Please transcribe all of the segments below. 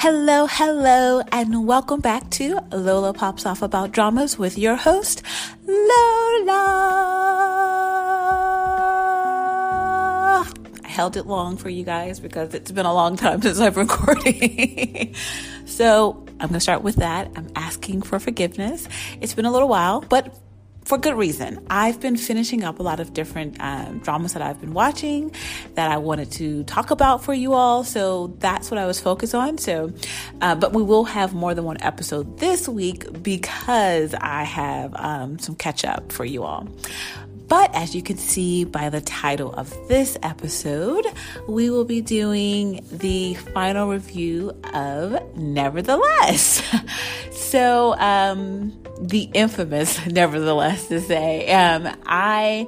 Hello, hello, and welcome back to Lola Pops Off About Dramas with your host, Lola. I held it long for you guys because it's been a long time since I've recorded. so I'm going to start with that. I'm asking for forgiveness. It's been a little while, but for good reason. I've been finishing up a lot of different um, dramas that I've been watching that I wanted to talk about for you all. So that's what I was focused on. So, uh, but we will have more than one episode this week because I have um, some catch up for you all. But as you can see by the title of this episode, we will be doing the final review of Nevertheless. so, um, the infamous, nevertheless, to say. Um, I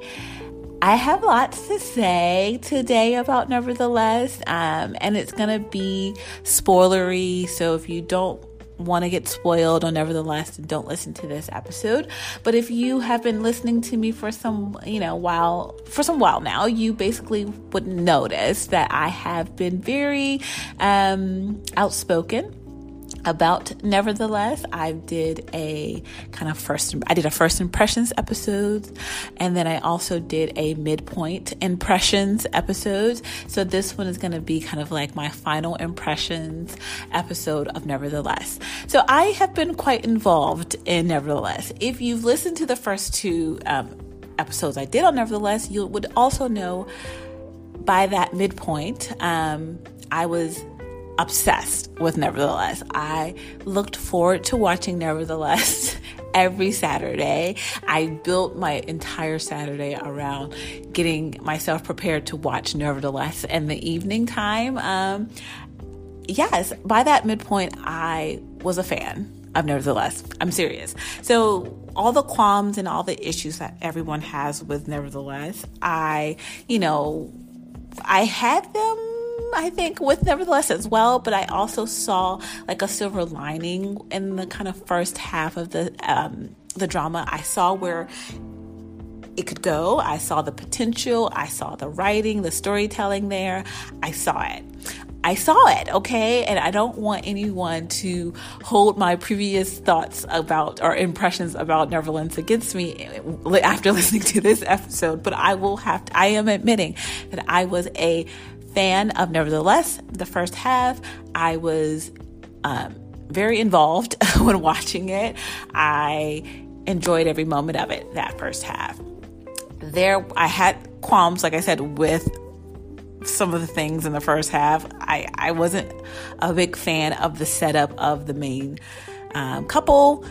I have lots to say today about Nevertheless, um, and it's gonna be spoilery. So if you don't want to get spoiled on Nevertheless, don't listen to this episode. But if you have been listening to me for some, you know, while for some while now, you basically would notice that I have been very um, outspoken about. Nevertheless i did a kind of first i did a first impressions episode and then i also did a midpoint impressions episode. So this one is going to be kind of like my final impressions episode of nevertheless. So i have been quite involved in nevertheless. If you've listened to the first two um, episodes i did on nevertheless you would also know by that midpoint um, i was obsessed with Nevertheless. I looked forward to watching Nevertheless every Saturday. I built my entire Saturday around getting myself prepared to watch Nevertheless in the evening time. Um, yes, by that midpoint, I was a fan of Nevertheless. I'm serious. So, all the qualms and all the issues that everyone has with Nevertheless, I, you know, I had them I think, with Nevertheless as well, but I also saw like a silver lining in the kind of first half of the um, the drama. I saw where it could go. I saw the potential. I saw the writing, the storytelling there. I saw it. I saw it, okay? And I don't want anyone to hold my previous thoughts about or impressions about Neverland against me after listening to this episode, but I will have to, I am admitting that I was a fan of Nevertheless. The first half, I was um, very involved when watching it. I enjoyed every moment of it, that first half. There, I had qualms, like I said, with some of the things in the first half. I, I wasn't a big fan of the setup of the main um, couple.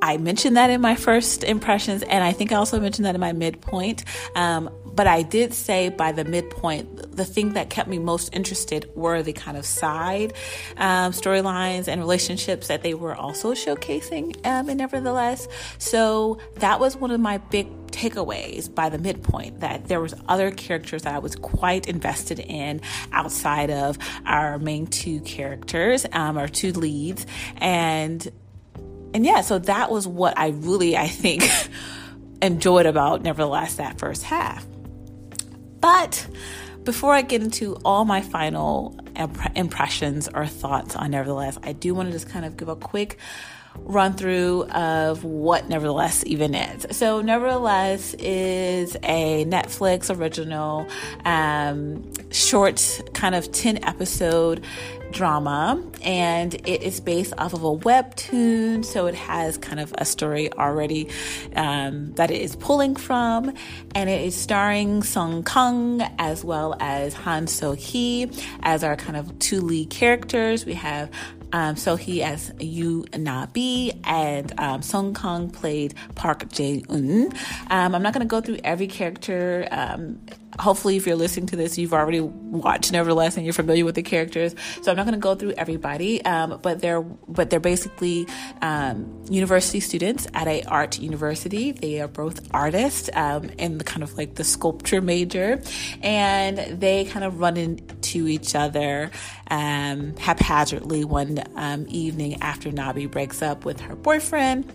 I mentioned that in my first impressions, and I think I also mentioned that in my midpoint. Um, but I did say by the midpoint, the thing that kept me most interested were the kind of side um, storylines and relationships that they were also showcasing. Um, and nevertheless, so that was one of my big takeaways by the midpoint that there was other characters that I was quite invested in outside of our main two characters, um, our two leads, and and yeah, so that was what I really I think enjoyed about Nevertheless that first half. But before I get into all my final imp- impressions or thoughts on Nevertheless, I do want to just kind of give a quick run through of what Nevertheless even is. So, Nevertheless is a Netflix original, um, short, kind of 10 episode drama, and it is based off of a webtoon. So, it has kind of a story already um, that it is pulling from, and it is starring Song Kang as well as Han So Hee as our kind of two lead characters. We have um, So Hee as Yu Nabi and um, Song Kang played Park Jae Un. Um, I'm not going to go through every character. Um, hopefully if you're listening to this you've already watched nevertheless and you're familiar with the characters. So i'm not going to go through everybody. Um, but they're but they're basically um, university students at a art university. They are both artists um, in the kind of like the sculpture major. And they kind of run into each other um, haphazardly one um, evening after nabi breaks up with her boyfriend.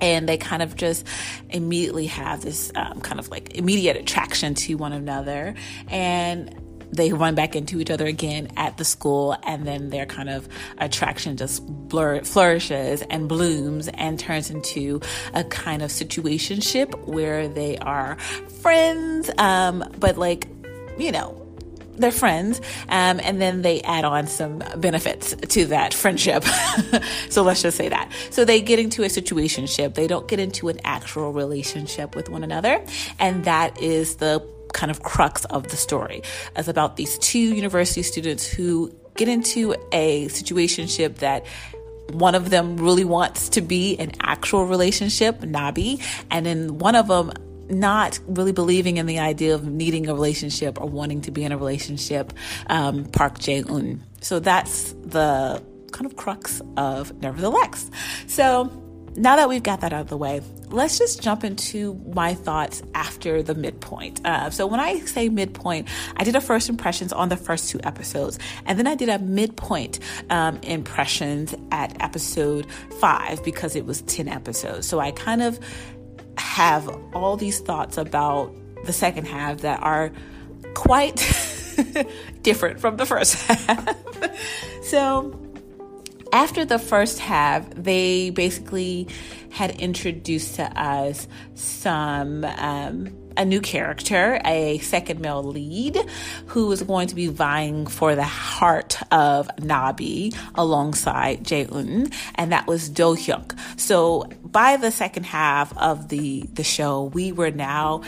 And they kind of just immediately have this um, kind of like immediate attraction to one another. And they run back into each other again at the school. And then their kind of attraction just blur- flourishes and blooms and turns into a kind of situationship where they are friends. Um, but like you know they're friends, um, and then they add on some benefits to that friendship. so let's just say that. So they get into a situationship. They don't get into an actual relationship with one another, and that is the kind of crux of the story. It's about these two university students who get into a situationship that one of them really wants to be an actual relationship, Nabi, and then one of them not really believing in the idea of needing a relationship or wanting to be in a relationship, um, Park Jae Un. So that's the kind of crux of Nevertheless. So now that we've got that out of the way, let's just jump into my thoughts after the midpoint. Uh, so when I say midpoint, I did a first impressions on the first two episodes, and then I did a midpoint um, impressions at episode five because it was 10 episodes. So I kind of have all these thoughts about the second half that are quite different from the first half. so, after the first half, they basically had introduced to us some um, a new character, a second male lead, who is going to be vying for the heart of Nabi alongside Jae-un, and that was Do Hyuk. So by the second half of the the show, we were now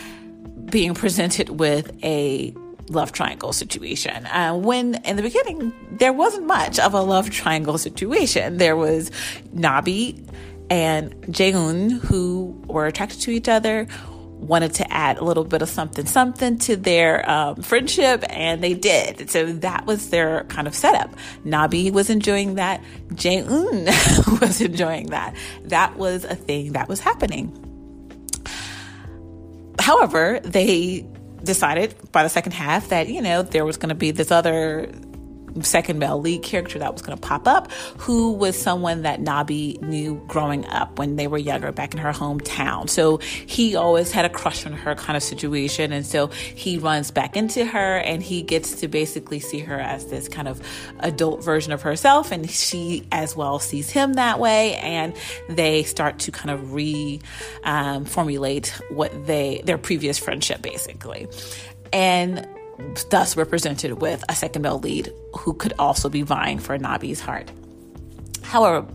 being presented with a love triangle situation. Uh, when in the beginning, there wasn't much of a love triangle situation. There was Nabi and Jae-un who were attracted to each other wanted to add a little bit of something something to their um, friendship and they did. So that was their kind of setup. Nabi was enjoying that. Jae-un was enjoying that. That was a thing that was happening. However they decided by the second half that you know there was going to be this other second male lead character that was going to pop up, who was someone that Nabi knew growing up when they were younger back in her hometown. So he always had a crush on her kind of situation. And so he runs back into her and he gets to basically see her as this kind of adult version of herself. And she as well sees him that way. And they start to kind of re um, formulate what they, their previous friendship basically. And thus represented with a second male lead who could also be vying for Nabi's heart. However,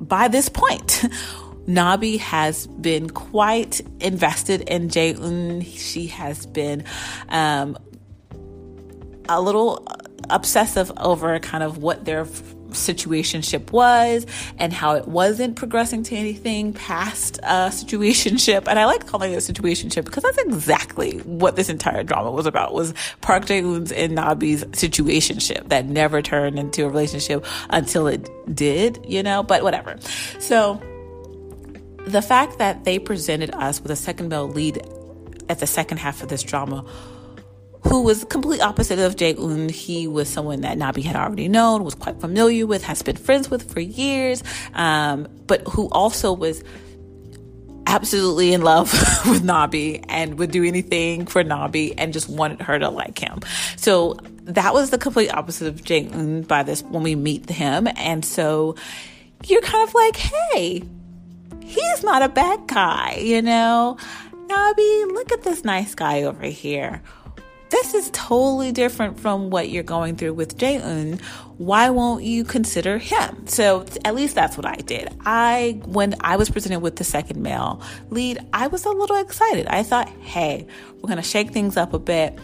by this point, Nabi has been quite invested in Jae-un. She has been um, a little obsessive over kind of what their situationship was and how it wasn't progressing to anything past a situationship. And I like calling it a situationship because that's exactly what this entire drama was about was Park Jae-un's and Nabi's situationship that never turned into a relationship until it did, you know, but whatever. So the fact that they presented us with a second male lead at the second half of this drama who was complete opposite of Jae-un. He was someone that Nabi had already known, was quite familiar with, has been friends with for years, um, but who also was absolutely in love with Nabi and would do anything for Nabi and just wanted her to like him. So that was the complete opposite of Jae-un by this when we meet him. And so you're kind of like, hey, he's not a bad guy, you know? Nabi, look at this nice guy over here this is totally different from what you're going through with Jae-un. Why won't you consider him? So at least that's what I did. I, when I was presented with the second male lead, I was a little excited. I thought, hey, we're to shake things up a bit.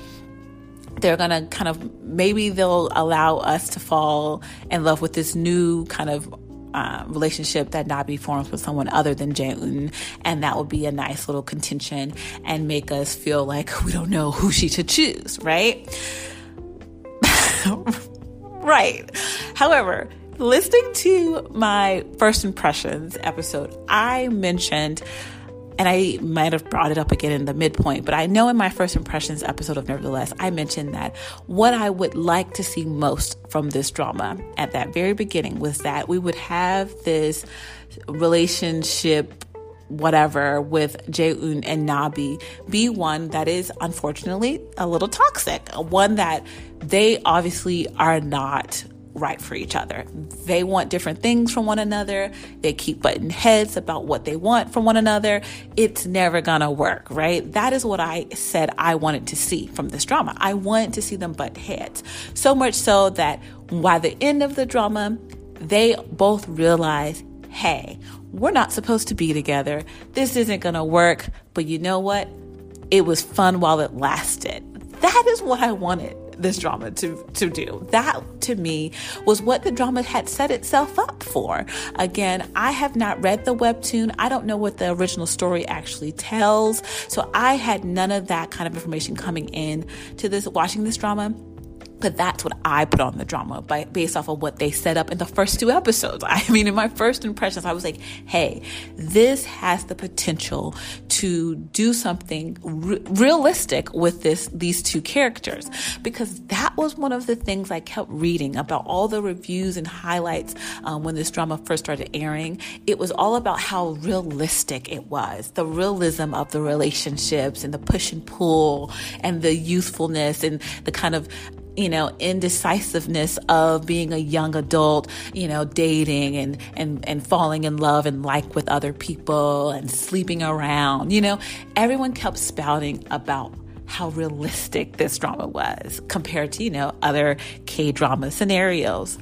They're to kind of, maybe they'll allow us to fall in love with this new kind of um, relationship that Nabi forms with someone other than Jae-un, and that would be a nice little contention and make us feel like we don't know who she should choose, right? right. However, listening to my first impressions episode, I mentioned and I might have brought it up again in the midpoint, but I know in my first impressions episode of Nevertheless, I mentioned that what I would like to see most from this drama at that very beginning was that we would have this relationship whatever with Jae-un and Nabi be one that is unfortunately a little toxic, one that they obviously are not right for each other. They want different things from one another. They keep butting heads about what they want from one another. It's never gonna work, right? That is what I said I wanted to see from this drama. I wanted to see them butt heads. So much so that by the end of the drama, they both realize, hey, we're not supposed to be together. This isn't gonna work. But you know what? It was fun while it lasted. That is what I wanted this drama to to do. That to me was what the drama had set itself up for. Again, I have not read the webtoon. I don't know what the original story actually tells. So I had none of that kind of information coming in to this watching this drama. But that's what I put on the drama by, based off of what they set up in the first two episodes. I mean, in my first impressions, I was like, hey, this has the potential to do something re- realistic with this, these two characters. Because that was one of the things I kept reading about all the reviews and highlights um, when this drama first started airing. It was all about how realistic it was, the realism of the relationships and the push and pull and the youthfulness and the kind of you know, indecisiveness of being a young adult, you know, dating and, and, and falling in love and like with other people and sleeping around. You know, everyone kept spouting about how realistic this drama was compared to, you know, other K drama scenarios.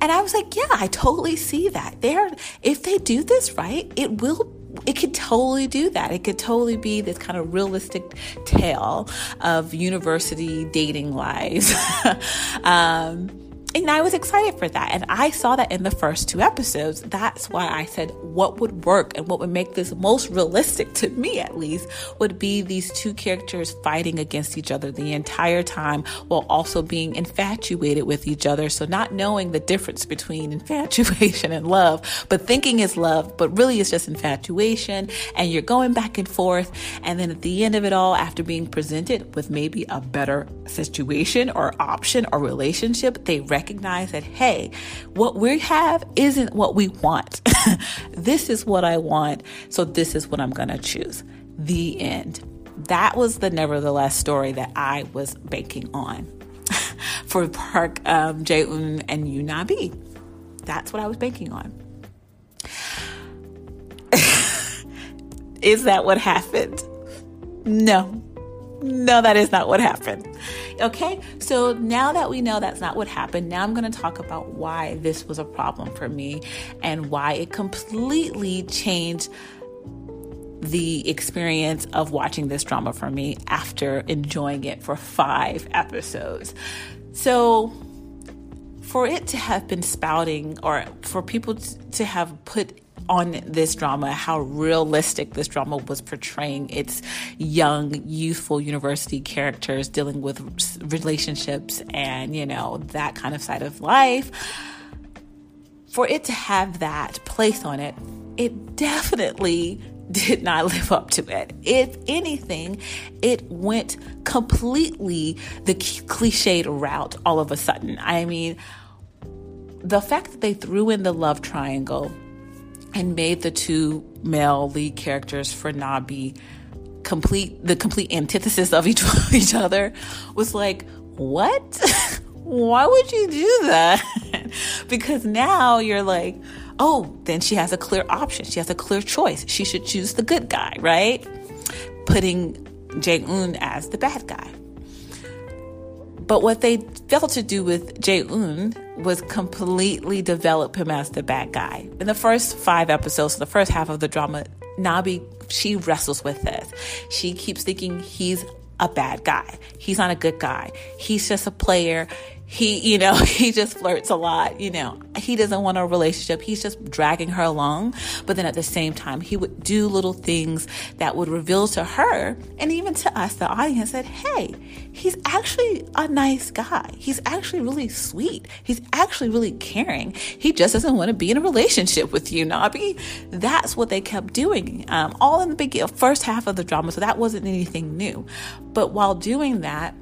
And I was like, yeah, I totally see that. There, if they do this right, it will it could totally do that. It could totally be this kind of realistic tale of university dating lives. um, and I was excited for that. And I saw that in the first two episodes. That's why I said what would work and what would make this most realistic to me, at least, would be these two characters fighting against each other the entire time while also being infatuated with each other. So, not knowing the difference between infatuation and love, but thinking it's love, but really it's just infatuation. And you're going back and forth. And then at the end of it all, after being presented with maybe a better situation or option or relationship, they recognize recognize that, hey, what we have isn't what we want. this is what I want. So this is what I'm going to choose. The end. That was the nevertheless story that I was banking on for Park um, Jae-un and Yoon Na-bi. That's what I was banking on. is that what happened? No. No, that is not what happened. Okay, so now that we know that's not what happened, now I'm going to talk about why this was a problem for me and why it completely changed the experience of watching this drama for me after enjoying it for five episodes. So, for it to have been spouting, or for people to have put on this drama, how realistic this drama was portraying its young, youthful university characters dealing with relationships and, you know, that kind of side of life. For it to have that place on it, it definitely did not live up to it. If anything, it went completely the cliched route all of a sudden. I mean, the fact that they threw in the love triangle and made the two male lead characters for Nabi complete the complete antithesis of each each other was like what? Why would you do that? Because now you're like oh then she has a clear option. She has a clear choice. She should choose the good guy right? Putting Jae-un as the bad guy. But what they failed to do with Jae-un was completely develop him as the bad guy. In the first five episodes, the first half of the drama, Nabi, she wrestles with this. She keeps thinking he's a bad guy. He's not a good guy. He's just a player. He, you know, he just flirts a lot. You know, he doesn't want a relationship. He's just dragging her along. But then at the same time, he would do little things that would reveal to her and even to us, the audience, that, hey, he's actually a nice guy. He's actually really sweet. He's actually really caring. He just doesn't want to be in a relationship with you, Nabi. That's what they kept doing, um, all in the beginning, first half of the drama. So that wasn't anything new. But while doing that,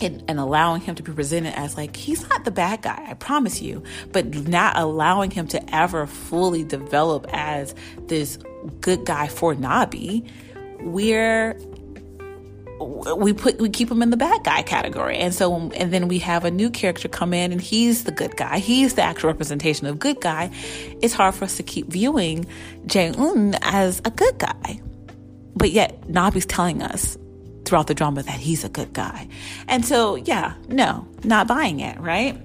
and, and, allowing him to be presented as like he's not the bad guy i promise you. But not allowing him to ever fully develop as this good guy for nabi we're we put we keep him in the bad guy category. And so and then we have a new character come in and he's the good guy. He's the actual representation of good guy. It's hard for us to keep viewing jae-un as a good guy. But yet nabi's telling us throughout the drama that he's a good guy. And so, yeah, no, not buying it, right?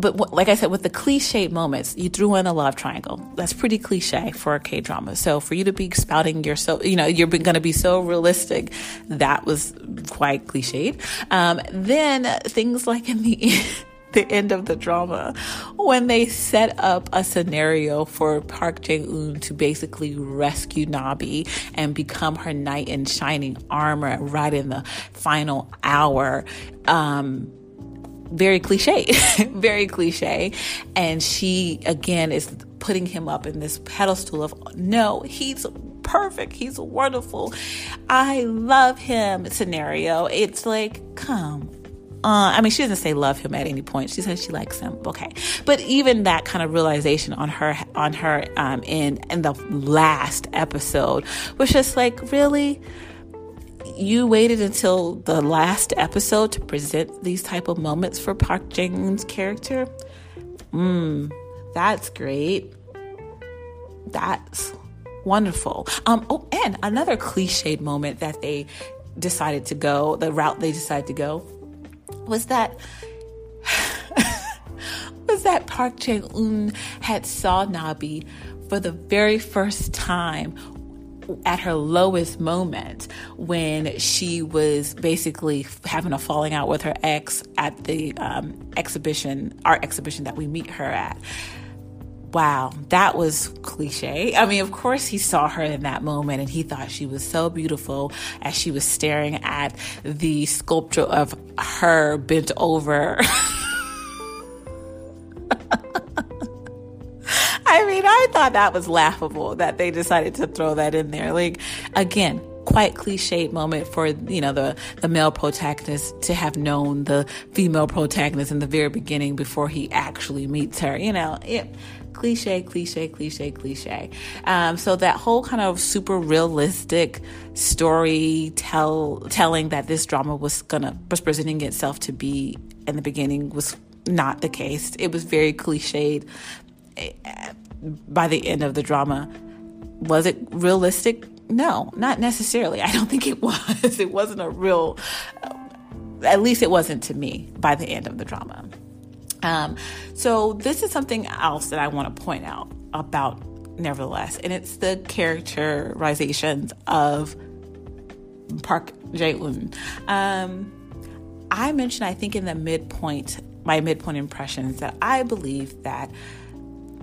But like I said, with the cliche moments, you threw in a love triangle. That's pretty cliche for a K drama. So for you to be spouting your so, you know, you're going to be so realistic, that was quite cliched. Um, then things like in the the end of the drama when they set up a scenario for Park Jae-un to basically rescue Nabi and become her knight in shining armor right in the final hour. Um, very cliche, very cliche. And she, again, is putting him up in this pedestal of, no, he's perfect. He's wonderful. I love him scenario. It's like, come uh, I mean, she doesn't say love him at any point. She says she likes him. Okay, but even that kind of realization on her on her um, in in the last episode was just like, really, you waited until the last episode to present these type of moments for Park Jae-un's character. Hmm, that's great. That's wonderful. Um, oh, and another cliched moment that they decided to go, the route they decided to go was that was that Park Jae-un had saw Nabi for the very first time at her lowest moment when she was basically having a falling out with her ex at the um, exhibition, art exhibition that we meet her at wow, that was cliche. I mean, of course, he saw her in that moment and he thought she was so beautiful as she was staring at the sculpture of her bent over. I mean, I thought that was laughable that they decided to throw that in there. Like, again, quite cliched moment for you know the the male protagonist to have known the female protagonist in the very beginning before he actually meets her. You know, it, cliche, cliche, cliche, cliche. Um, so that whole kind of super realistic story tell telling that this drama was gonna was presenting itself to be in the beginning was not the case. It was very cliched. Eh, by the end of the drama, was it realistic? No, not necessarily. I don't think it was. It wasn't a real. At least it wasn't to me by the end of the drama. Um, so this is something else that I want to point out about Nevertheless, and it's the characterizations of Park Jae-un. Um, I mentioned, I think, in the midpoint, my midpoint impressions, that I believe that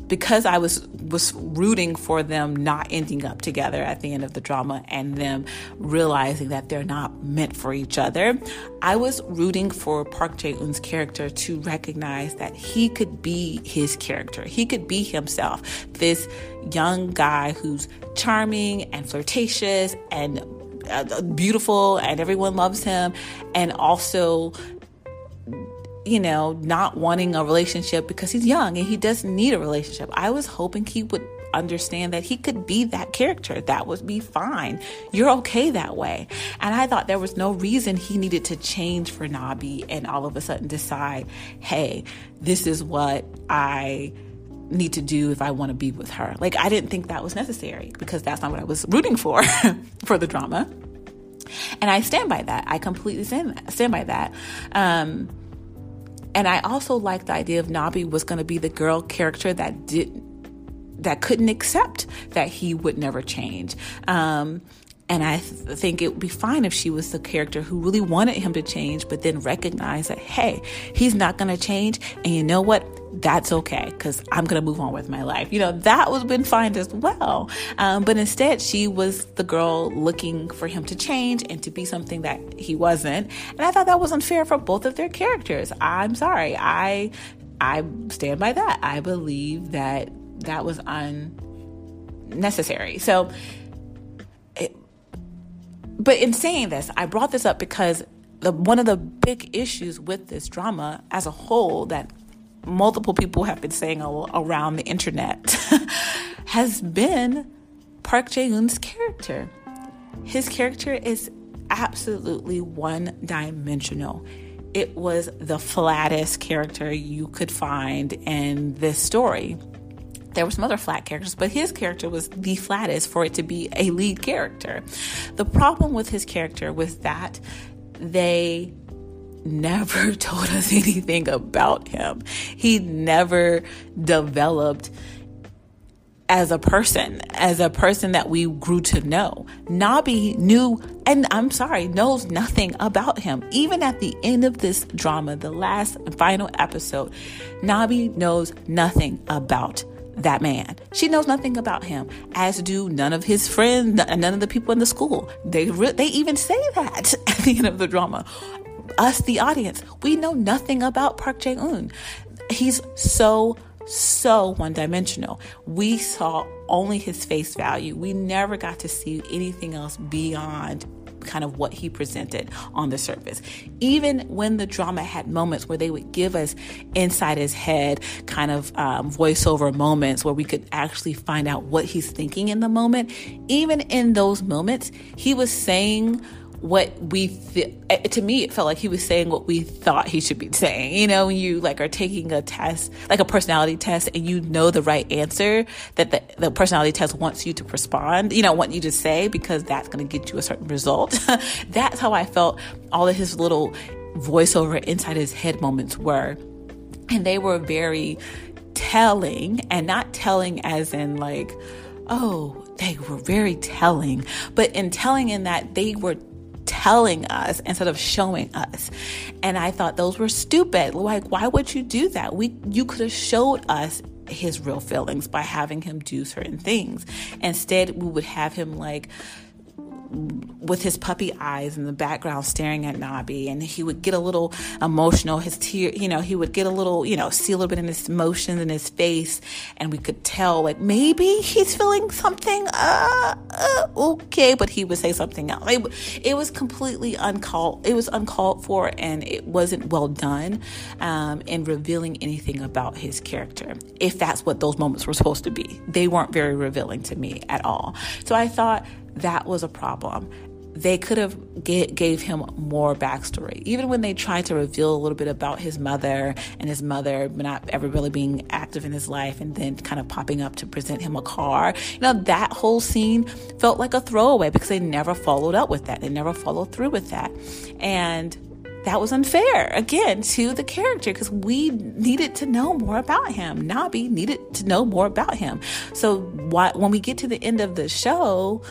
because I was was rooting for them not ending up together at the end of the drama and them realizing that they're not meant for each other, I was rooting for Park Jae-un's character to recognize that he could be his character. He could be himself. This young guy who's charming and flirtatious and uh, beautiful and everyone loves him and also you know, not wanting a relationship because he's young and he doesn't need a relationship. I was hoping he would understand that he could be that character. That would be fine. You're okay that way. And I thought there was no reason he needed to change for Nabi and all of a sudden decide, hey, this is what I need to do if I want to be with her. Like, I didn't think that was necessary because that's not what I was rooting for, for the drama. And I stand by that. I completely stand, stand by that. Um, and I also liked the idea of Nabi was going to be the girl character that didn't that couldn't accept that he would never change. Um, And I th- think it would be fine if she was the character who really wanted him to change, but then recognized that, hey, he's not going to change. And you know what? That's okay because I'm going to move on with my life. You know, that would have been fine as well. Um, but instead, she was the girl looking for him to change and to be something that he wasn't. And I thought that was unfair for both of their characters. I'm sorry. I, I stand by that. I believe that that was unnecessary. So, but in saying this, I brought this up because the, one of the big issues with this drama as a whole that multiple people have been saying around the internet has been Park Jae-un's character. His character is absolutely one-dimensional. It was the flattest character you could find in this story. There were some other flat characters, but his character was the flattest for it to be a lead character. The problem with his character was that they never told us anything about him. He never developed as a person, as a person that we grew to know. Nabi knew, and I'm sorry, knows nothing about him. Even at the end of this drama, the last and final episode, Nabi knows nothing about that man. She knows nothing about him, as do none of his friends, none of the people in the school. They re- they even say that at the end of the drama. Us, the audience, we know nothing about Park Jae Un. He's so so one dimensional. We saw only his face value. We never got to see anything else beyond kind of what he presented on the surface. Even when the drama had moments where they would give us inside his head kind of um, voiceover moments where we could actually find out what he's thinking in the moment, even in those moments, he was saying what we th- eh, to me it felt like he was saying what we thought he should be saying. You know when you like are taking a test like a personality test and you know the right answer that the, the personality test wants you to respond you know want you to say because that's going to get you a certain result. That's how i felt all of his little voiceover inside his head moments were. And they were very telling and not telling as in like oh they were very telling but in telling in that they were telling us instead of showing us. And I thought those were stupid. Like, why would you do that? We you could have showed us his real feelings by having him do certain things. Instead, we would have him like with his puppy eyes in the background staring at Nabi and he would get a little emotional. His tear you know he would get a little you know see a little bit in his emotions in his face and we could tell like maybe he's feeling something uh, uh okay but he would say something else. It, it, was completely uncalled it was uncalled for and it wasn't well done um, in revealing anything about his character if that's what those moments were supposed to be. They weren't very revealing to me at all. So I thought that was a problem. They could have get, gave him more backstory. Even when they tried to reveal a little bit about his mother and his mother not ever really being active in his life and then kind of popping up to present him a car, you know, that whole scene felt like a throwaway because they never followed up with that. They never followed through with that. And that was unfair again to the character because we needed to know more about him. Nabi needed to know more about him. So why, when we get to the end of the show,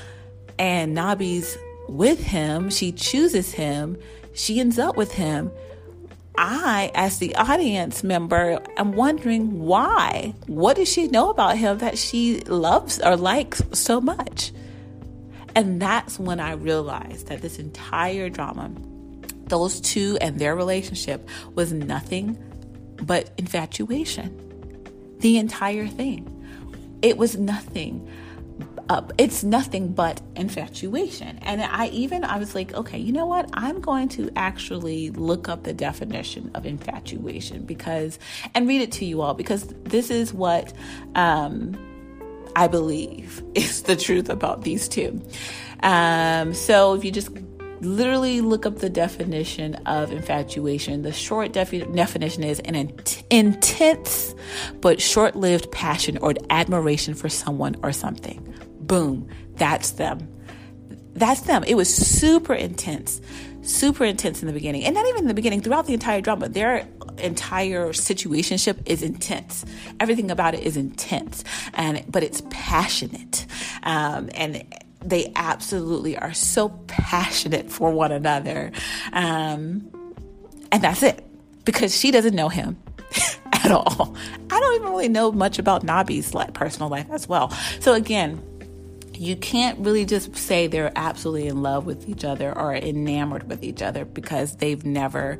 and Nabi's with him, she chooses him, she ends up with him. I, as the audience member, am wondering why. What does she know about him that she loves or likes so much? And that's when I realized that this entire drama, those two and their relationship, was nothing but infatuation. The entire thing. It was nothing up. It's nothing but infatuation. And I even, I was like, okay, you know what? I'm going to actually look up the definition of infatuation because, and read it to you all because this is what um, I believe is the truth about these two. Um, so if you just literally look up the definition of infatuation. The short defi- definition is an intense but short lived passion or admiration for someone or something. Boom, that's them. That's them. It was super intense, super intense in the beginning. And not even in the beginning, throughout the entire drama, their entire situationship is intense. Everything about it is intense, and but it's passionate. Um, and they absolutely are so passionate for one another. Um, and that's it because she doesn't know him at all. I don't even really know much about Nabi's personal life as well. So again, you can't really just say they're absolutely in love with each other or enamored with each other because they've never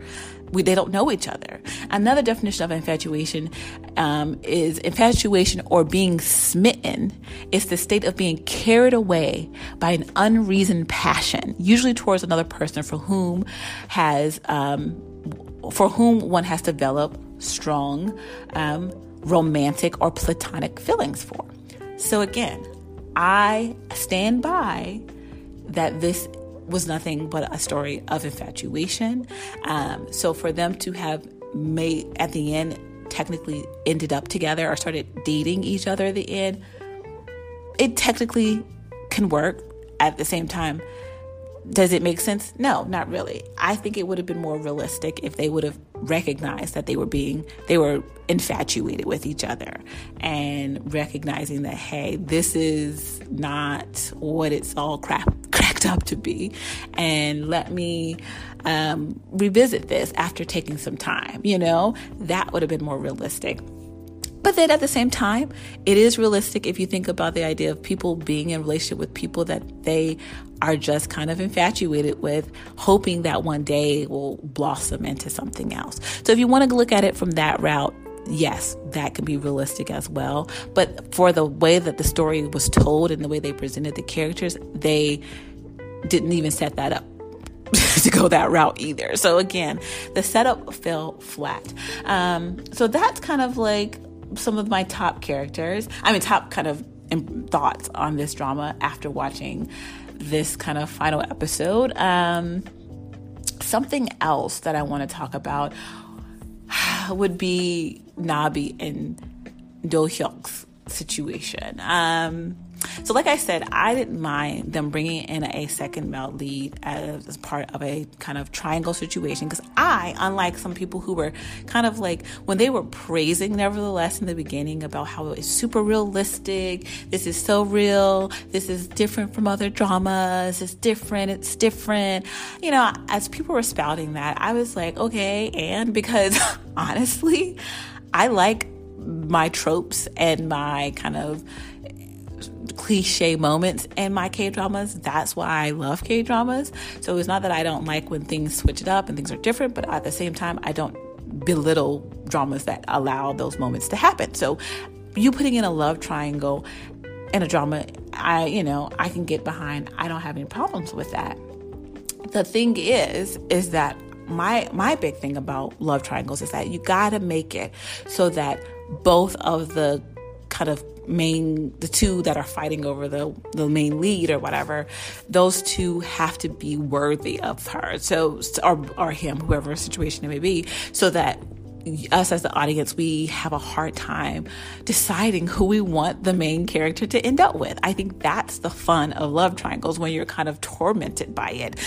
we, they don't know each other. Another definition of infatuation um, is infatuation or being smitten is the state of being carried away by an unreasoned passion usually towards another person for whom has um, for whom one has developed strong um, romantic or platonic feelings for. So again I stand by that this was nothing but a story of infatuation. Um, so for them to have made at the end technically ended up together or started dating each other at the end, it technically can work. At the same time, does it make sense? No, not really. I think it would have been more realistic if they would have recognized that they were being they were infatuated with each other and recognizing that hey this is not what it's all crap, cracked up to be. And let me um, revisit this after taking some time you know? That would have been more realistic but then at the same time, it is realistic if you think about the idea of people being in relationship with people that they are just kind of infatuated with, hoping that one day will blossom into something else. So if you want to look at it from that route, yes, that can be realistic as well. But for the way that the story was told and the way they presented the characters, they didn't even set that up to go that route either. So again, the setup fell flat. Um, so that's kind of like some of my top characters. I mean, top kind of thoughts on this drama after watching this kind of final episode. Um, something else that I want to talk about would be Nabi and Do Hyuk's situation. Um, so, like I said, I didn't mind them bringing in a second male lead as part of a kind of triangle situation because I, unlike some people who were kind of like when they were praising Nevertheless in the beginning about how it's super realistic, this is so real, this is different from other dramas, it's different, it's different. You know, as people were spouting that, I was like, okay, and because honestly, I like my tropes and my kind of cliche moments in my K dramas. That's why I love K dramas. So it's not that I don't like when things switch it up and things are different, but at the same time, I don't belittle dramas that allow those moments to happen. So you putting in a love triangle in a drama, I, you know, I can get behind. I don't have any problems with that. The thing is, is that my my big thing about love triangles is that you got to make it so that both of the kind of main the two that are fighting over the the main lead or whatever those two have to be worthy of her so or or him whoever situation it may be so that us as the audience, we have a hard time deciding who we want the main character to end up with. I think that's the fun of love triangles when you're kind of tormented by it.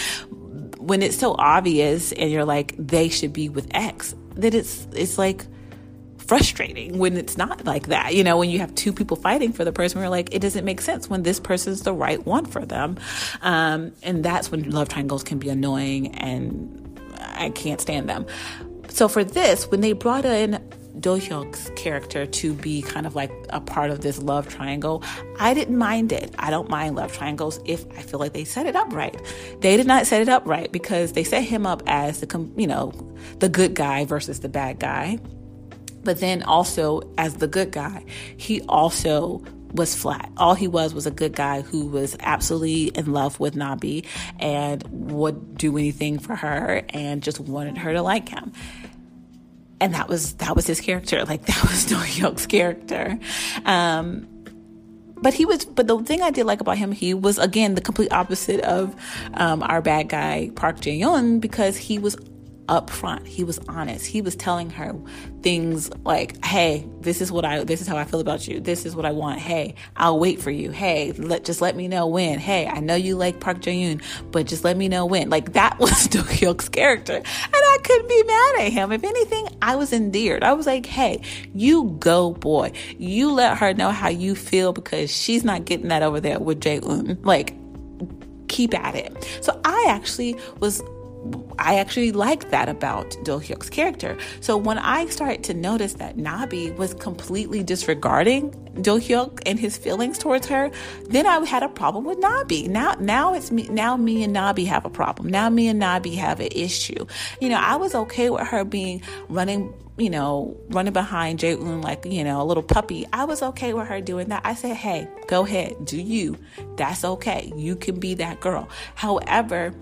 When it's so obvious and you're like, they should be with X, that it's, it's like, frustrating when it's not like that. You know, when you have two people fighting for the person, we're like, it doesn't make sense when this person's the right one for them. Um, and that's when love triangles can be annoying and I can't stand them. So for this, when they brought in Do Hyuk's character to be kind of like a part of this love triangle, I didn't mind it. I don't mind love triangles if I feel like they set it up right. They did not set it up right because they set him up as the you know the good guy versus the bad guy. But then also, as the good guy, he also was flat. All he was was a good guy who was absolutely in love with Nabi and would do anything for her and just wanted her to like him. And that was that was his character. Like that was Do Hyuk's character. Um, but he was but the thing i did like about him he was again the complete opposite of um, our bad guy park Jae Young because he was upfront. He was honest. He was telling her things like, "Hey, this is what I this is how I feel about you. This is what I want. Hey, I'll wait for you. Hey, let just let me know when. Hey, I know you like Park Jae-yoon, but just let me know when." Like that was Do character. And I couldn't be mad at him. If anything, I was endeared. I was like, "Hey, you go, boy. You let her know how you feel because she's not getting that over there with Jae-eun." Like keep at it. So I actually was I actually liked that about Do Hyuk's character. So when I started to notice that Nabi was completely disregarding Do Hyuk and his feelings towards her, then I had a problem with Nabi. Now, now it's me. Now me and Nabi have a problem. Now me and Nabi have an issue. You know, I was okay with her being running you know, running behind Jae like, you know, a little puppy. I was okay with her doing that. I said, hey, go ahead, do you. That's okay. You can be that girl. However,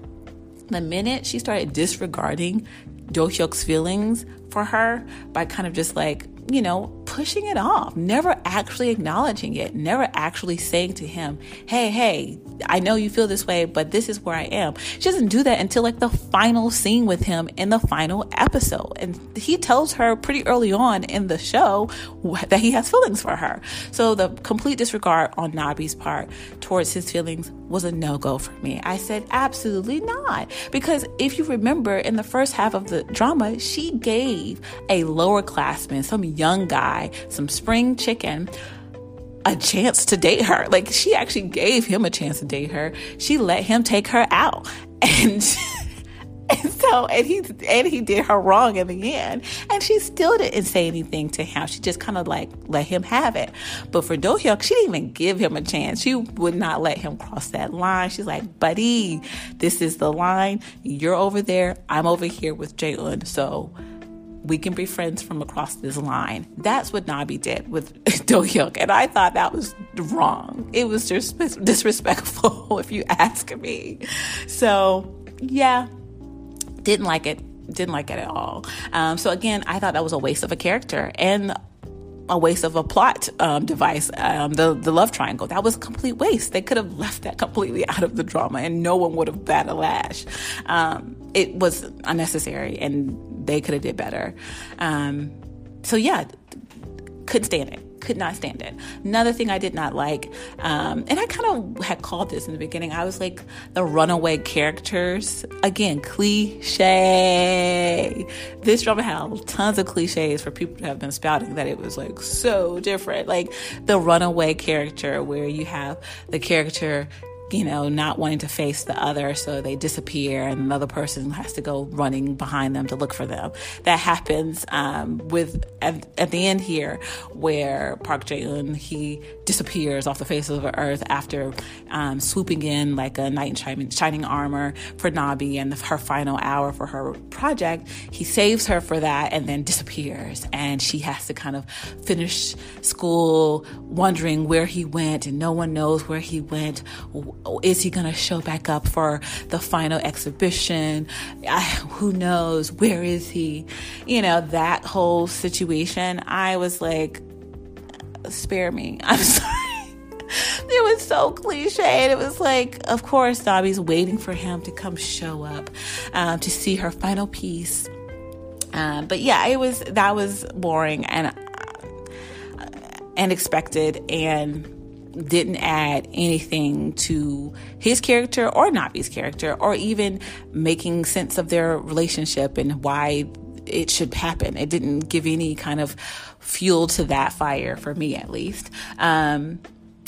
the minute she started disregarding Do Hyuk's feelings for her by kind of just like you know, pushing it off, never actually acknowledging it, never actually saying to him, Hey, hey, I know you feel this way, but this is where I am. She doesn't do that until like the final scene with him in the final episode. And he tells her pretty early on in the show that he has feelings for her. So the complete disregard on Nabi's part towards his feelings was a no go for me. I said, Absolutely not. Because if you remember in the first half of the drama, she gave a lower classman, some young guy, some spring chicken, a chance to date her. Like she actually gave him a chance to date her. She let him take her out. And and so and he and he did her wrong in the end. And she still didn't say anything to him. She just kind of like let him have it. But for Do Hyuk, she didn't even give him a chance. She would not let him cross that line. She's like, buddy, this is the line. You're over there. I'm over here with Jae So we can be friends from across this line. That's what Nabi did with Do Hyuk, and I thought that was wrong. It was just disrespectful, if you ask me. So, yeah, didn't like it. Didn't like it at all. Um, so again, I thought that was a waste of a character and a waste of a plot um, device. Um, the the love triangle that was a complete waste. They could have left that completely out of the drama, and no one would have batted a lash. Um, it was unnecessary, and they could have did better. Um, so yeah, couldn't stand it. Could not stand it. Another thing I did not like, um, and I kind of had called this in the beginning. I was like the runaway characters. Again, cliche. This drama had tons of cliches for people to have been spouting that it was like so different. Like the runaway character, where you have the character you know, not wanting to face the other, so they disappear, and another person has to go running behind them to look for them. That happens um, with at, at, the end here, where Park Jae Eun he disappears off the face of the earth after um, swooping in like a knight in shining, shining armor for Nabi and her final hour for her project. He saves her for that and then disappears, and she has to kind of finish school, wondering where he went, and no one knows where he went is he going to show back up for the final exhibition? I, who knows? Where is he? You know, that whole situation, I was like, spare me. I'm sorry. it was so cliche. And it was like, of course, Nabi's waiting for him to come show up um, to see her final piece. Um, but yeah, it was that was boring and uh, and expected and didn't add anything to his character or Nabi's character, or even making sense of their relationship and why it should happen. It didn't give any kind of fuel to that fire for me, at least. Um,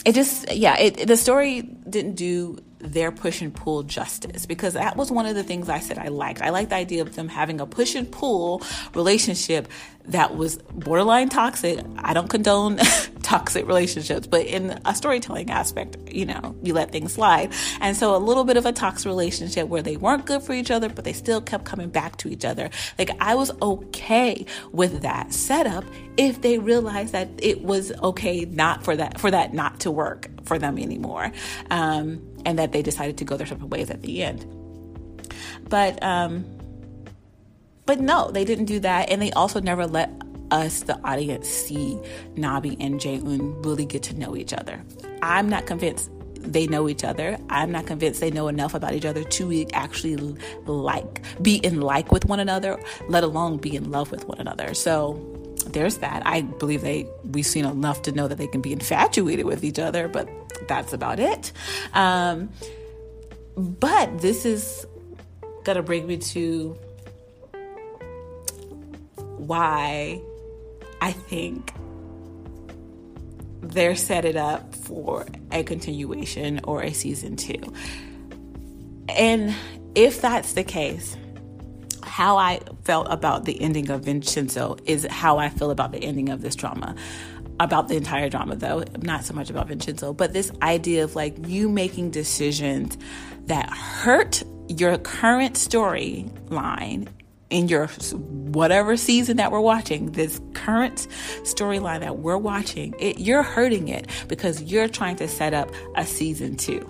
it just, yeah, it, the story didn't do their push and pull justice because that was one of the things I said I liked. I liked the idea of them having a push and pull relationship that was borderline toxic. I don't condone toxic relationships, but in a storytelling aspect, you know, you let things slide. And so a little bit of a toxic relationship where they weren't good for each other, but they still kept coming back to each other. Like I was okay with that setup if they realized that it was okay not for that for that not to work for them anymore. Um, and that they decided to go their separate ways at the end. But um, but no, they didn't do that, and they also never let us, the audience, see Nabi and Jae really get to know each other. I'm not convinced they know each other. I'm not convinced they know enough about each other to actually like be in like with one another, let alone be in love with one another. So there's that. I believe they we've seen enough to know that they can be infatuated with each other, but that's about it. Um, but this is gonna bring me to why I think they're set it up for a continuation or a season two. And if that's the case, how I felt about the ending of Vincenzo is how I feel about the ending of this drama. About the entire drama, though, not so much about Vincenzo, but this idea of like you making decisions that hurt your current storyline in your whatever season that we're watching, this current storyline that we're watching, it, you're hurting it because you're trying to set up a season two.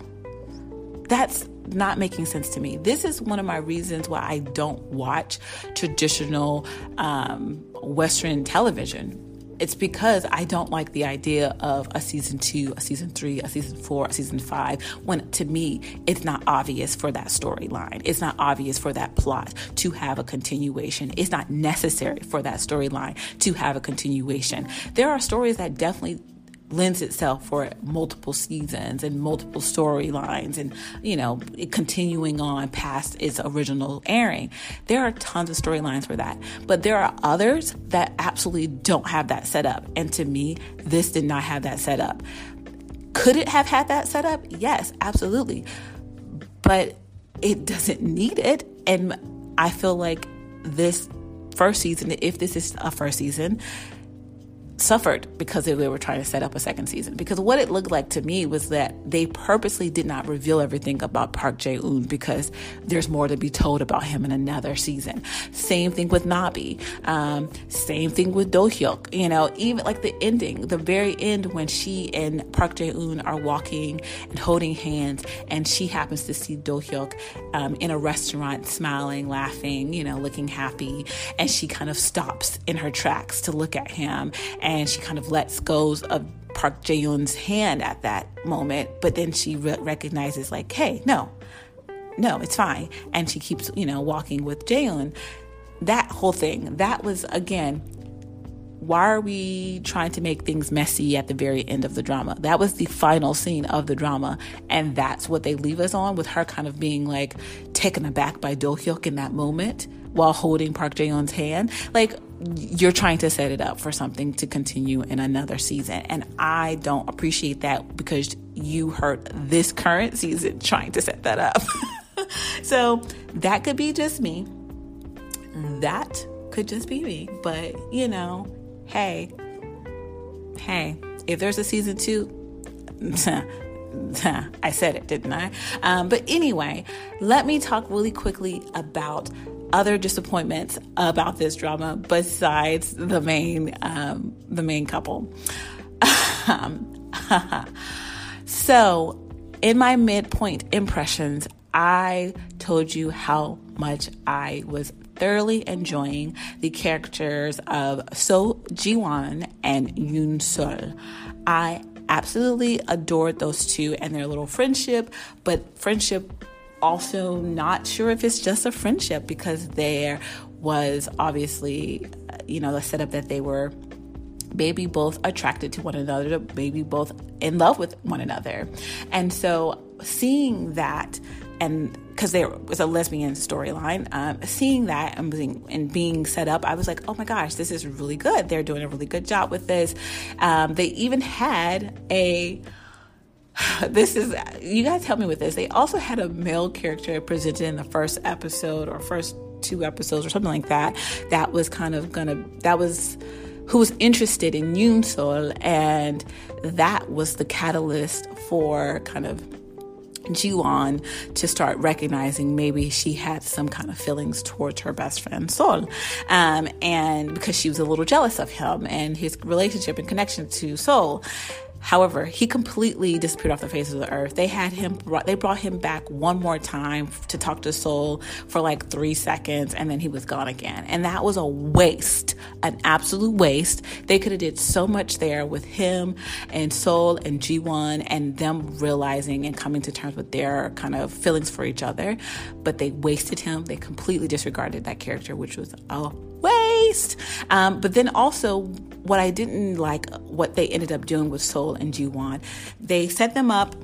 That's not making sense to me. This is one of my reasons why I don't watch traditional um, Western television it's because I don't like the idea of a season two, a season three, a season four, a season five, when to me, it's not obvious for that storyline. It's not obvious for that plot to have a continuation. It's not necessary for that storyline to have a continuation. There are stories that definitely lends itself for multiple seasons and multiple storylines and you know continuing on past its original airing. There are tons of storylines for that. But there are others that absolutely don't have that set up. And to me this did not have that set up. Could it have had that set up? Yes absolutely. But it doesn't need it. And i feel like this first season if this is a first season suffered because they were trying to set up a second season. Because what it looked like to me was that they purposely did not reveal everything about Park Jae Eun because there's more to be told about him in another season. Same thing with Nabi. Um, same thing with Do Hyuk. You know, even like the ending, the very end when she and Park Jae Eun are walking and holding hands, and she happens to see Do Hyuk um, in a restaurant, smiling, laughing, you know, looking happy, and she kind of stops in her tracks to look at him she kind of lets go of Park Jae-yoon's hand at that moment, but then she re- recognizes like, hey, no, no, it's fine, and she keeps you know walking with Jae-yoon. That whole thing, that was again, why are we trying to make things messy at the very end of the drama? That was the final scene of the drama, and that's what they leave us on with her kind of being like taken aback by Do Hyuk in that moment while holding Park Jae-yoon's hand. Like you're trying to set it up for something to continue in another season. And I don't appreciate that because you hurt this current season trying to set that up. so that could be just me. That could just be me. But, you know, hey, hey, if there's a season two, I said it, didn't I? Um, but anyway, let me talk really quickly about other disappointments about this drama besides the main um, the main couple. so, in my midpoint impressions, I told you how much I was thoroughly enjoying the characters of So Ji-won and Yoon Sol. I absolutely adored those two and their little friendship, but friendship also not sure if it's just a friendship because there was obviously, you know, the setup that they were maybe both attracted to one another, maybe both in love with one another. And so seeing that and because there was a lesbian storyline, um, seeing that and being, and being set up, I was like, oh my gosh, this is really good. They're doing a really good job with this. Um, they even had a this is you guys help me with this. They also had a male character presented in the first episode or first two episodes or something like that. That was kind of gonna that was who was interested in Yoon Sol, and that was the catalyst for kind of Jiwon to start recognizing maybe she had some kind of feelings towards her best friend Sol, um, and because she was a little jealous of him and his relationship and connection to Sol. However, he completely disappeared off the face of the earth. They had him, they brought him back one more time to talk to Sol for like three seconds, and then he was gone again. And that was a waste, an absolute waste. They could have did so much there with him and Sol and Jiwon and them realizing and coming to terms with their kind of feelings for each other. But they wasted him. They completely disregarded that character, which was a waste. Um, but then also, what I didn't like, what they ended up doing with Sol and Jiwon, they set them up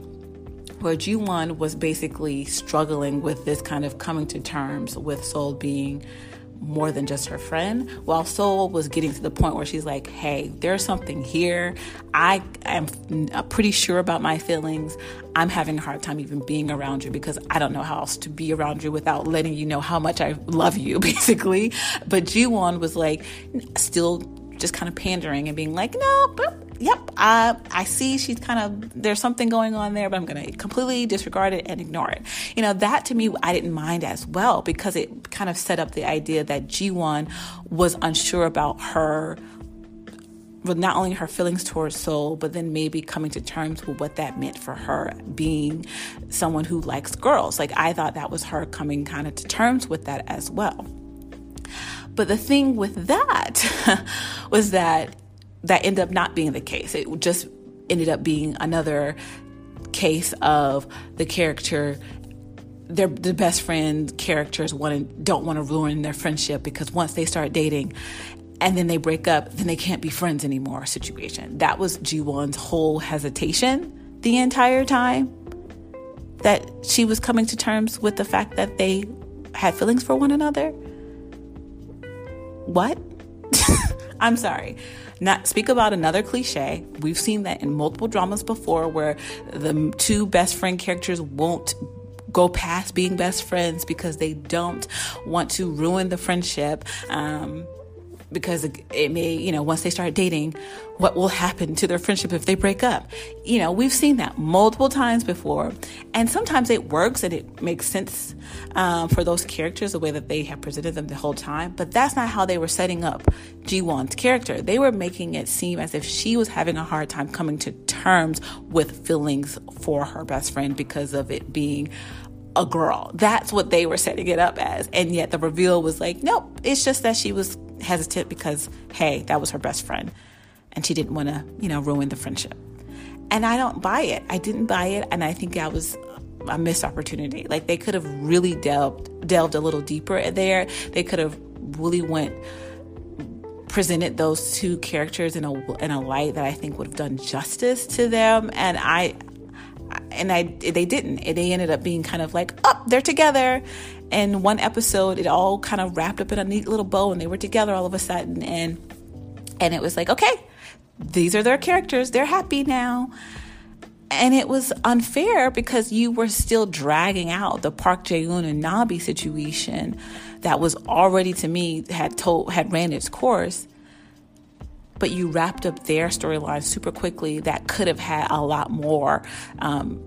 where Jiwon was basically struggling with this kind of coming to terms with Sol being more than just her friend. While Sol was getting to the point where she's like, hey, there's something here. I am pretty sure about my feelings. I'm having a hard time even being around you because I don't know how else to be around you without letting you know how much I love you, basically. But Jiwon was like, still just kind of pandering and being like, no, but yep, I, I see she's kind of, there's something going on there, but I'm going to completely disregard it and ignore it. You know, that to me, I didn't mind as well because it kind of set up the idea that Jiwon was unsure about her with not only her feelings towards Sol, but then maybe coming to terms with what that meant for her being someone who likes girls. Like I thought that was her coming kind of to terms with that as well. But the thing with that was that that ended up not being the case. It just ended up being another case of the character their the best friend characters want don't want to ruin their friendship because once they start dating and then they break up, then they can't be friends anymore situation. That was Jiwon's whole hesitation the entire time that she was coming to terms with the fact that they had feelings for one another. What? I'm sorry. Not speak about another cliche. We've seen that in multiple dramas before where the two best friend characters won't go past being best friends because they don't want to ruin the friendship. Um, because it may, you know, once they start dating, what will happen to their friendship if they break up? You know, we've seen that multiple times before, and sometimes it works and it makes sense um, for those characters the way that they have presented them the whole time. But that's not how they were setting up Jiwon's character. They were making it seem as if she was having a hard time coming to terms with feelings for her best friend because of it being a girl. That's what they were setting it up as. And yet the reveal was like, nope, it's just that she was hesitant because, hey, that was her best friend. And she didn't want to, you know, ruin the friendship. And I don't buy it. I didn't buy it. And I think that was a missed opportunity. Like they could have really delved delved a little deeper there. They could have really went presented those two characters in a in a light that I think would have done justice to them. And I and I they didn't. They ended up being kind of like, oh, they're together. And one episode, it all kind of wrapped up in a neat little bow, and they were together all of a sudden. And and it was like, okay, these are their characters. They're happy now. And it was unfair because you were still dragging out the Park Jae-un and Nabi situation that was already to me had told had ran its course but you wrapped up their storyline super quickly that could have had a lot more um,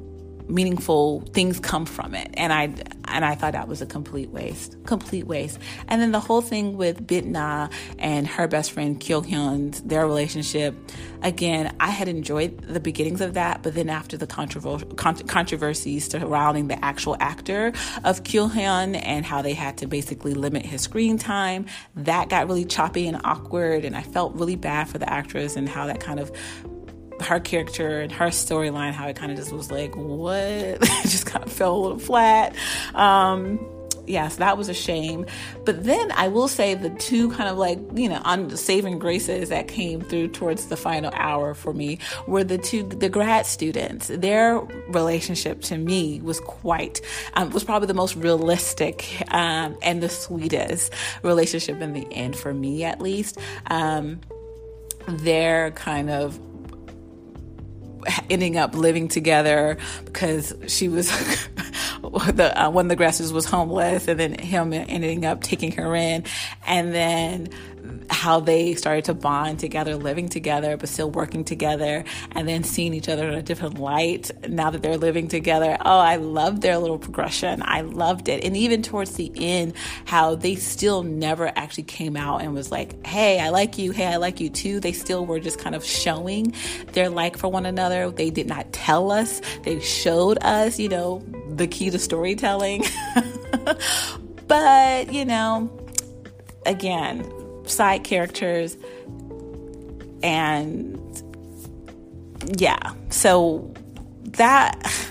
meaningful things come from it. And i and i thought that was a complete waste complete waste. And then the whole thing with bitna and her best friend kyohyun's their relationship again i had enjoyed the beginnings of that but then after the controversies surrounding the actual actor of kyohyun and how they had to basically limit his screen time that got really choppy and awkward and i felt really bad for the actress and how that kind of her character and her storyline, how it kind of just was like, what? it just kind of fell a little flat. Um, yeah, so that was a shame. But then I will say the two kind of like, you know, on saving graces that came through towards the final hour for me were the two, the grad students. Their relationship to me was quite, um, was probably the most realistic um, and the sweetest relationship in the end for me, at least. Um, their kind of ending up living together because she was the uh, one of the grasses was homeless, and then him ending up taking her in, and then how they started to bond together, living together, but still working together, and then seeing each other in a different light now that they're living together. Oh, I loved their little progression. I loved it. And even towards the end, how they still never actually came out and was like, hey, I like you. Hey, I like you too. They still were just kind of showing their like for one another. They did not tell us, they showed us, you know, the key to storytelling. but, you know, again, side characters and yeah. So that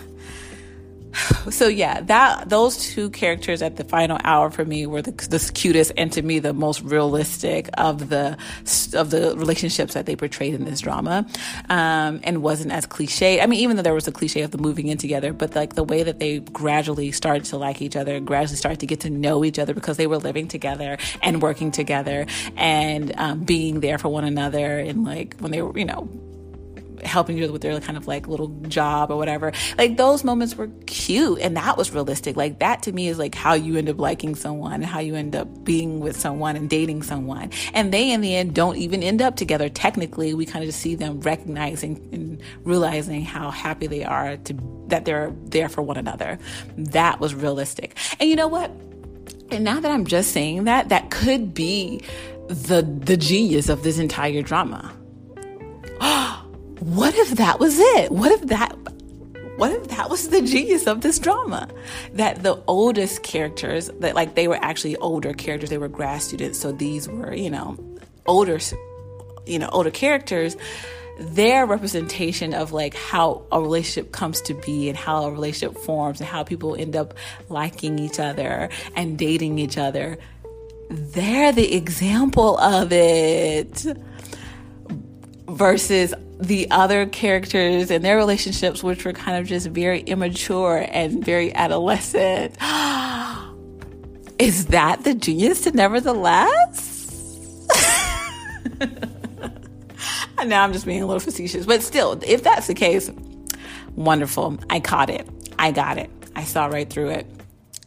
so yeah, that those two characters at the final hour for me were the, the cutest and to me the most realistic of the of the relationships that they portrayed in this drama, um, and wasn't as cliche. I mean, even though there was a cliche of the moving in together, but like the way that they gradually started to like each other, gradually started to get to know each other because they were living together and working together and um, being there for one another, and like when they were, you know helping you with their kind of like little job or whatever. Like those moments were cute and that was realistic. Like that to me is like how you end up liking someone and how you end up being with someone and dating someone. And they in the end don't even end up together. Technically, we kind of just see them recognizing and realizing how happy they are to that they're there for one another. That was realistic. And you know what? And now that I'm just saying that, that could be the the genius of this entire drama. what if that was it? What if that what if that was the genius of this drama? That the oldest characters, that like they were actually older characters, they were grad students, so these were, you know, older you know, older characters, their representation of like how a relationship comes to be and how a relationship forms and how people end up liking each other and dating each other. They're the example of it versus the other characters and their relationships, which were kind of just very immature and very adolescent. Is that the genius to nevertheless? Now I'm just being a little facetious, but still, if that's the case, wonderful. I caught it. I got it. I saw right through it.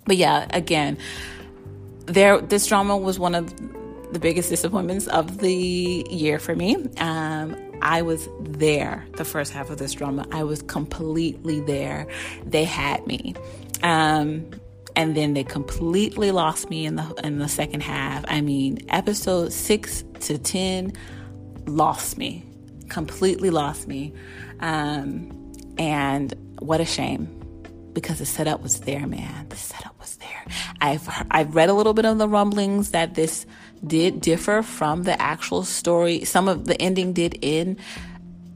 But yeah, again, there this drama was one of the biggest disappointments of the year for me. Um, I was there the first half of this drama. I was completely there. They had me. Um, and then they completely lost me in the in the second half. I mean, episode 6 to 10 lost me. Completely lost me. Um, and what a shame because the setup was there, man. The setup was there. I've I've read a little bit of the rumblings that this did differ from the actual story. Some of the ending did end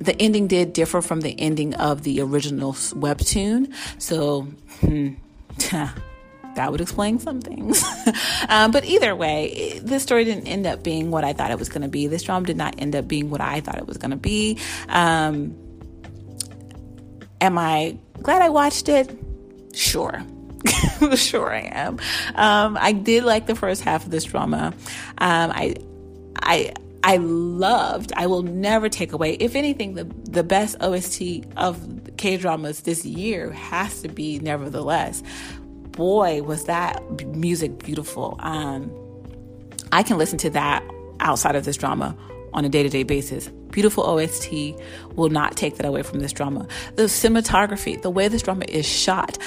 the ending did differ from the ending of the original webtoon. So, hmm, that would explain some things. um, but either way, this story didn't end up being what I thought it was going to be. This drama did not end up being what I thought it was going to be. Um, am I glad I watched it? Sure. sure I am. Um, I did like the first half of this drama. Um, I, I, I loved. I will never take away. If anything, the the best OST of K dramas this year has to be Nevertheless. Boy, was that music beautiful. Um, I can listen to that outside of this drama on a day to day basis. Beautiful OST will not take that away from this drama. The cinematography, the way this drama is shot,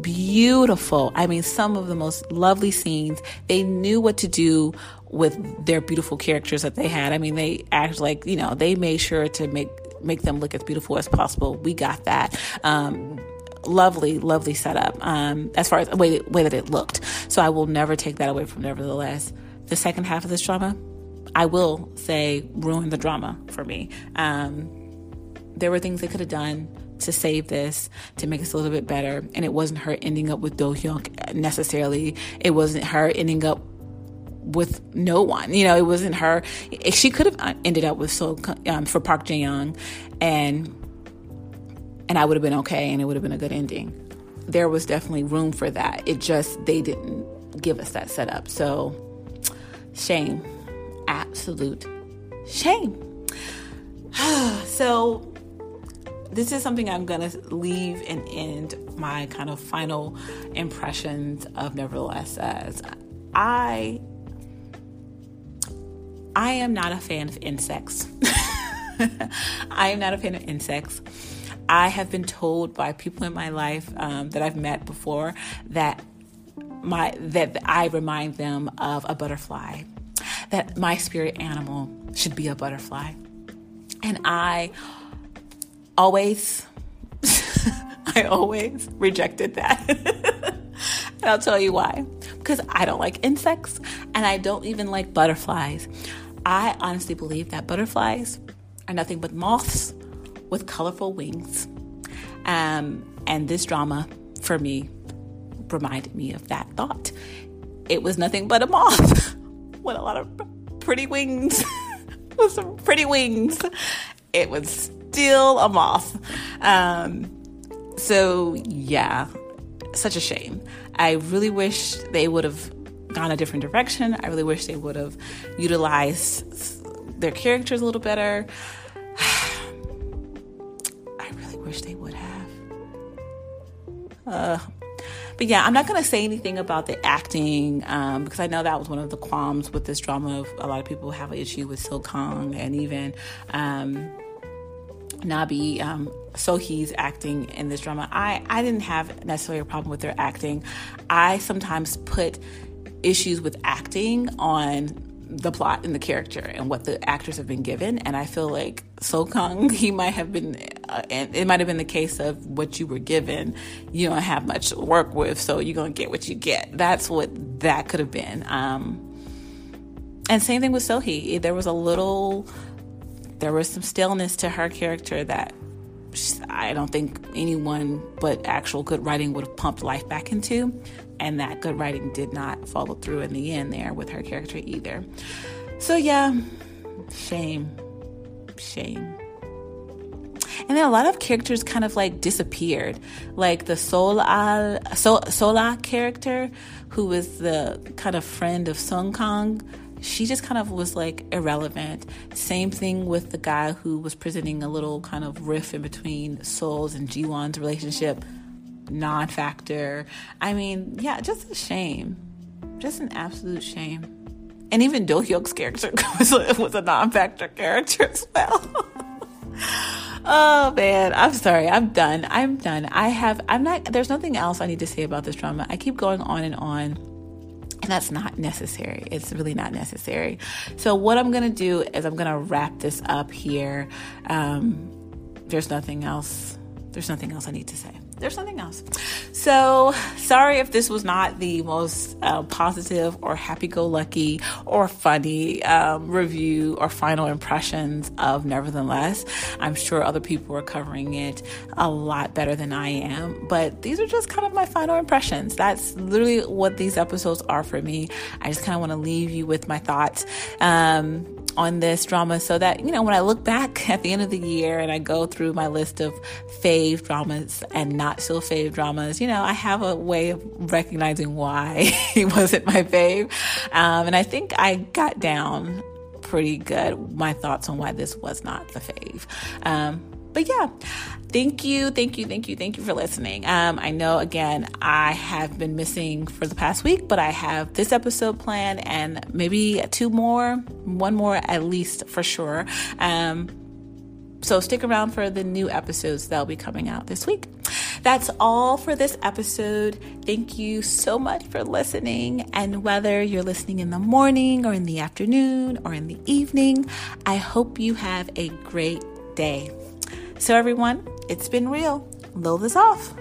beautiful. I mean, some of the most lovely scenes. They knew what to do with their beautiful characters that they had. I mean, they act like, you know, they made sure to make make them look as beautiful as possible. We got that. Um, lovely, lovely setup um, as far as the way, way that it looked. So I will never take that away from Nevertheless. The second half of this drama, I will say, ruined the drama for me. Um, there were things they could have done to save this, to make this a little bit better. And it wasn't her ending up with Do Hyuk necessarily. It wasn't her ending up with no one. You know, it wasn't her. She could have ended up with So um, for Park Jae Young, and and I would have been okay, and it would have been a good ending. There was definitely room for that. It just they didn't give us that setup. So shame, absolute shame. so this is something I'm going to leave and end my kind of final impressions of Nevertheless as. I I am not a fan of insects. I am not a fan of insects. I have been told by people in my life um, that I've met before that my that I remind them of a butterfly. That my spirit animal should be a butterfly, and I always, I always rejected that. and I'll tell you why. Because I don't like insects and I don't even like butterflies. I honestly believe that butterflies are nothing but moths with colorful wings. Um, and this drama for me, reminded me of that thought. It was nothing but a moth with a lot of pretty wings, with some pretty wings. It was still a moth. Um, so, yeah, such a shame. I really wish they would have gone a different direction. I really wish they would have utilized their characters a little better. I really wish they would have. Uh, but yeah, I'm not going to say anything about the acting um, because I know that was one of the qualms with this drama. Of a lot of people have an issue with Song Kang and even um, Nabi um, So Hee's acting in this drama. I, I didn't have necessarily a problem with their acting. I sometimes put issues with acting on the plot and the character and what the actors have been given. And I feel like Song Kang, he might have been, uh, and it might have been the case of what you were given, you don't have much to work with, so you're going to get what you get. That's what that could have been. Um, and same thing with So Hee. There was a little, there was some stillness to her character that I don't think anyone but actual good writing would have pumped life back into. And that good writing did not follow through in the end there with her character either. So, yeah, shame. Shame. And then a lot of characters kind of like disappeared. Like the Sola, Sola character, who was the kind of friend of Song Kang she just kind of was like irrelevant. Same thing with the guy who was presenting a little kind of riff in between Sol's and Jiwon's relationship, non factor. I mean, yeah, just a shame. Just an absolute shame. And even Do Hyuk's character was, was a non factor character as well. oh man, I'm sorry. I'm done. I'm done. I have, I'm not, there's nothing else I need to say about this drama. I keep going on and on and that's not necessary. It's really not necessary. So, what I'm going to do is I'm going to wrap this up here. Um, there's nothing else. There's nothing else I need to say there's nothing else. So sorry if this was not the most uh, positive or happy go lucky or funny um, review or final impressions of Nevertheless. I'm sure other people are covering it a lot better than I am, but these are just kind of my final impressions. That's literally what these episodes are for me. I just kind of want to leave you with my thoughts. Um, on this drama so that, you know, when I look back at the end of the year and I go through my list of fave dramas and not so fave dramas, you know, I have a way of recognizing why he wasn't my fave. Um, and I think I got down pretty good my thoughts on why this was not the fave. Um, but yeah, thank you, thank you, thank you, thank you for listening. Um, I know again I have been missing for the past week, but I have this episode planned and maybe two more, one more at least for sure. Um, so stick around for the new episodes that'll be coming out this week. That's all for this episode. Thank you so much for listening. And whether you're listening in the morning or in the afternoon or in the evening, I hope you have a great day. So, everyone, it's been real. Load this off.